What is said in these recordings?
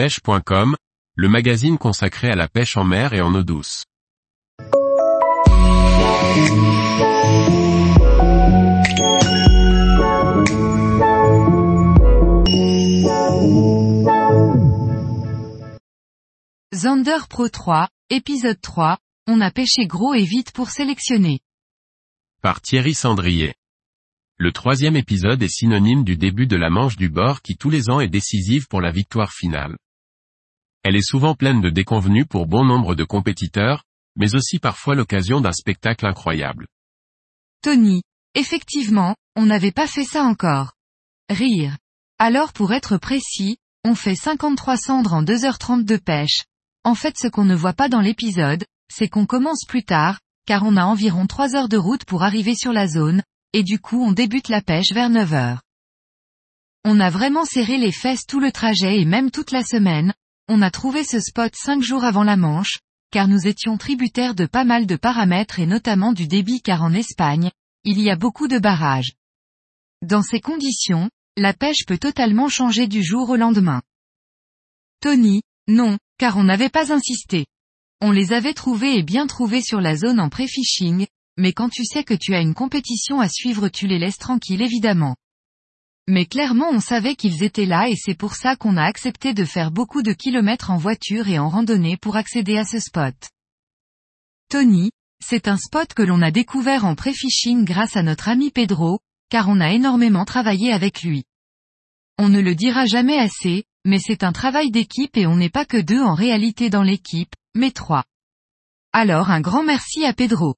pêche.com, le magazine consacré à la pêche en mer et en eau douce. Zander Pro 3, épisode 3, on a pêché gros et vite pour sélectionner. Par Thierry Sandrier. Le troisième épisode est synonyme du début de la manche du bord qui tous les ans est décisive pour la victoire finale. Elle est souvent pleine de déconvenues pour bon nombre de compétiteurs, mais aussi parfois l'occasion d'un spectacle incroyable. Tony, effectivement, on n'avait pas fait ça encore. Rire. Alors pour être précis, on fait 53 cendres en 2h30 de pêche, en fait ce qu'on ne voit pas dans l'épisode, c'est qu'on commence plus tard, car on a environ 3 heures de route pour arriver sur la zone, et du coup on débute la pêche vers 9 heures. On a vraiment serré les fesses tout le trajet et même toute la semaine, on a trouvé ce spot 5 jours avant la Manche, car nous étions tributaires de pas mal de paramètres et notamment du débit car en Espagne, il y a beaucoup de barrages. Dans ces conditions, la pêche peut totalement changer du jour au lendemain. Tony, non, car on n'avait pas insisté. On les avait trouvés et bien trouvés sur la zone en pré-fishing, mais quand tu sais que tu as une compétition à suivre tu les laisses tranquilles évidemment. Mais clairement on savait qu'ils étaient là et c'est pour ça qu'on a accepté de faire beaucoup de kilomètres en voiture et en randonnée pour accéder à ce spot. Tony, c'est un spot que l'on a découvert en pré-fishing grâce à notre ami Pedro, car on a énormément travaillé avec lui. On ne le dira jamais assez, mais c'est un travail d'équipe et on n'est pas que deux en réalité dans l'équipe, mais trois. Alors un grand merci à Pedro.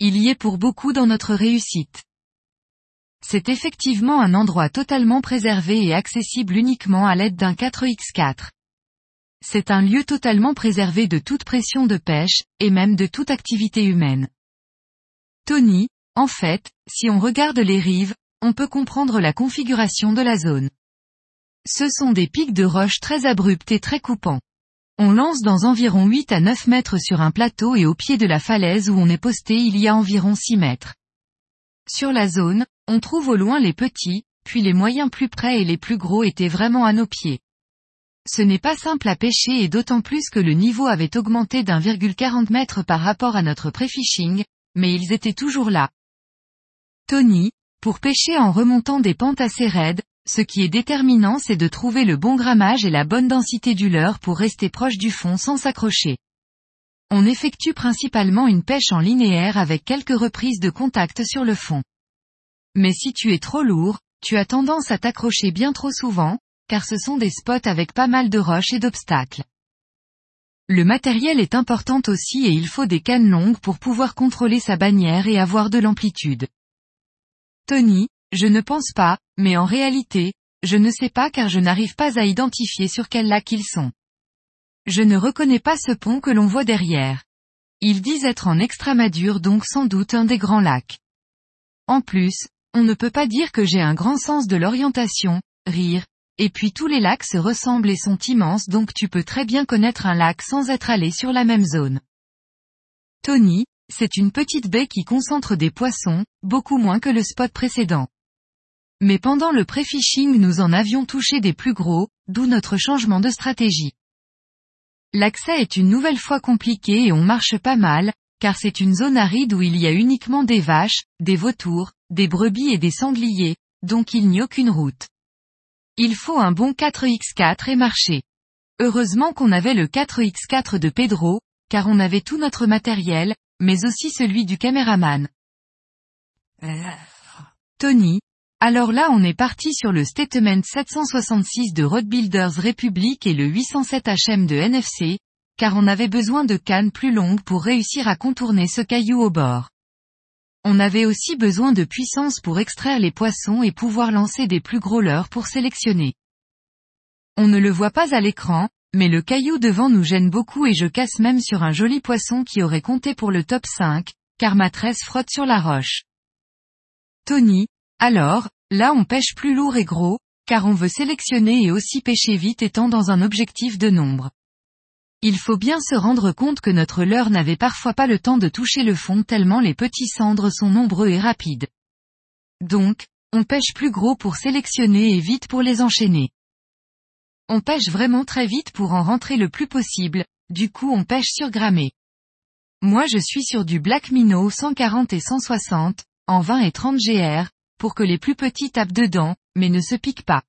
Il y est pour beaucoup dans notre réussite. C'est effectivement un endroit totalement préservé et accessible uniquement à l'aide d'un 4x4. C'est un lieu totalement préservé de toute pression de pêche, et même de toute activité humaine. Tony, en fait, si on regarde les rives, on peut comprendre la configuration de la zone. Ce sont des pics de roches très abrupts et très coupants. On lance dans environ 8 à 9 mètres sur un plateau et au pied de la falaise où on est posté il y a environ 6 mètres. Sur la zone, on trouve au loin les petits, puis les moyens plus près et les plus gros étaient vraiment à nos pieds. Ce n'est pas simple à pêcher et d'autant plus que le niveau avait augmenté d'1,40 mètre par rapport à notre pré-fishing, mais ils étaient toujours là. Tony, pour pêcher en remontant des pentes assez raides, ce qui est déterminant c'est de trouver le bon grammage et la bonne densité du leurre pour rester proche du fond sans s'accrocher. On effectue principalement une pêche en linéaire avec quelques reprises de contact sur le fond. Mais si tu es trop lourd, tu as tendance à t'accrocher bien trop souvent, car ce sont des spots avec pas mal de roches et d'obstacles. Le matériel est important aussi et il faut des cannes longues pour pouvoir contrôler sa bannière et avoir de l'amplitude. Tony, je ne pense pas, mais en réalité, je ne sais pas car je n'arrive pas à identifier sur quel lac ils sont. Je ne reconnais pas ce pont que l'on voit derrière. Ils disent être en Extramadure donc sans doute un des grands lacs. En plus, on ne peut pas dire que j'ai un grand sens de l'orientation, rire, et puis tous les lacs se ressemblent et sont immenses donc tu peux très bien connaître un lac sans être allé sur la même zone. Tony, c'est une petite baie qui concentre des poissons, beaucoup moins que le spot précédent. Mais pendant le pré-fishing nous en avions touché des plus gros, d'où notre changement de stratégie. L'accès est une nouvelle fois compliqué et on marche pas mal, car c'est une zone aride où il y a uniquement des vaches, des vautours, des brebis et des sangliers, donc il n'y a aucune route. Il faut un bon 4x4 et marcher. Heureusement qu'on avait le 4x4 de Pedro, car on avait tout notre matériel, mais aussi celui du caméraman. Tony, alors là on est parti sur le statement 766 de Road Builders Republic et le 807 HM de NFC, car on avait besoin de cannes plus longues pour réussir à contourner ce caillou au bord. On avait aussi besoin de puissance pour extraire les poissons et pouvoir lancer des plus gros leurres pour sélectionner. On ne le voit pas à l'écran, mais le caillou devant nous gêne beaucoup et je casse même sur un joli poisson qui aurait compté pour le top 5, car ma tresse frotte sur la roche. Tony, alors, là on pêche plus lourd et gros, car on veut sélectionner et aussi pêcher vite étant dans un objectif de nombre. Il faut bien se rendre compte que notre leurre n'avait parfois pas le temps de toucher le fond tellement les petits cendres sont nombreux et rapides. Donc, on pêche plus gros pour sélectionner et vite pour les enchaîner. On pêche vraiment très vite pour en rentrer le plus possible, du coup on pêche sur grammé. Moi je suis sur du Black Minnow 140 et 160, en 20 et 30 GR, pour que les plus petits tapent dedans, mais ne se piquent pas.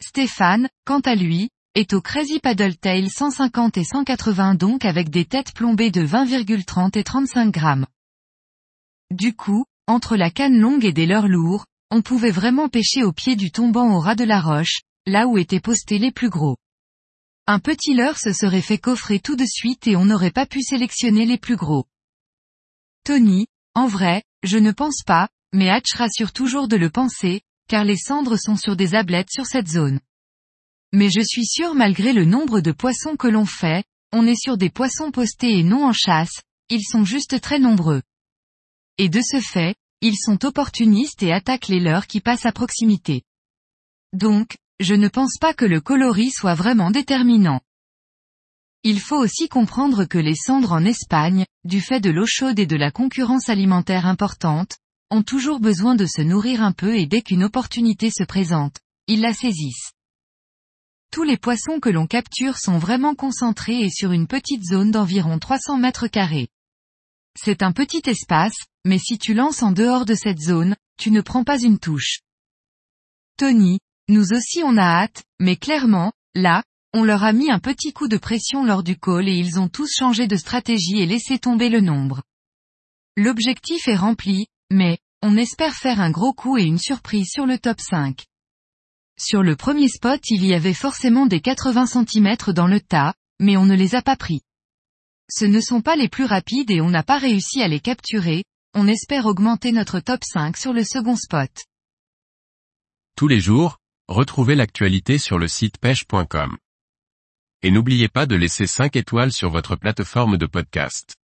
Stéphane, quant à lui, est au Crazy Paddle Tail 150 et 180 donc avec des têtes plombées de 20,30 et 35 grammes. Du coup, entre la canne longue et des leurres lourds, on pouvait vraiment pêcher au pied du tombant au ras de la roche, là où étaient postés les plus gros. Un petit leurre se serait fait coffrer tout de suite et on n'aurait pas pu sélectionner les plus gros. Tony, en vrai, je ne pense pas, mais Hatch rassure toujours de le penser, car les cendres sont sur des ablettes sur cette zone. Mais je suis sûr malgré le nombre de poissons que l'on fait, on est sur des poissons postés et non en chasse, ils sont juste très nombreux. Et de ce fait, ils sont opportunistes et attaquent les leurs qui passent à proximité. Donc, je ne pense pas que le coloris soit vraiment déterminant. Il faut aussi comprendre que les cendres en Espagne, du fait de l'eau chaude et de la concurrence alimentaire importante, ont toujours besoin de se nourrir un peu et dès qu'une opportunité se présente, ils la saisissent. Tous les poissons que l'on capture sont vraiment concentrés et sur une petite zone d'environ 300 mètres carrés. C'est un petit espace, mais si tu lances en dehors de cette zone, tu ne prends pas une touche. Tony, nous aussi on a hâte, mais clairement, là, on leur a mis un petit coup de pression lors du call et ils ont tous changé de stratégie et laissé tomber le nombre. L'objectif est rempli, mais, on espère faire un gros coup et une surprise sur le top 5. Sur le premier spot il y avait forcément des 80 cm dans le tas, mais on ne les a pas pris. Ce ne sont pas les plus rapides et on n'a pas réussi à les capturer, on espère augmenter notre top 5 sur le second spot. Tous les jours, Retrouvez l'actualité sur le site pêche.com. Et n'oubliez pas de laisser 5 étoiles sur votre plateforme de podcast.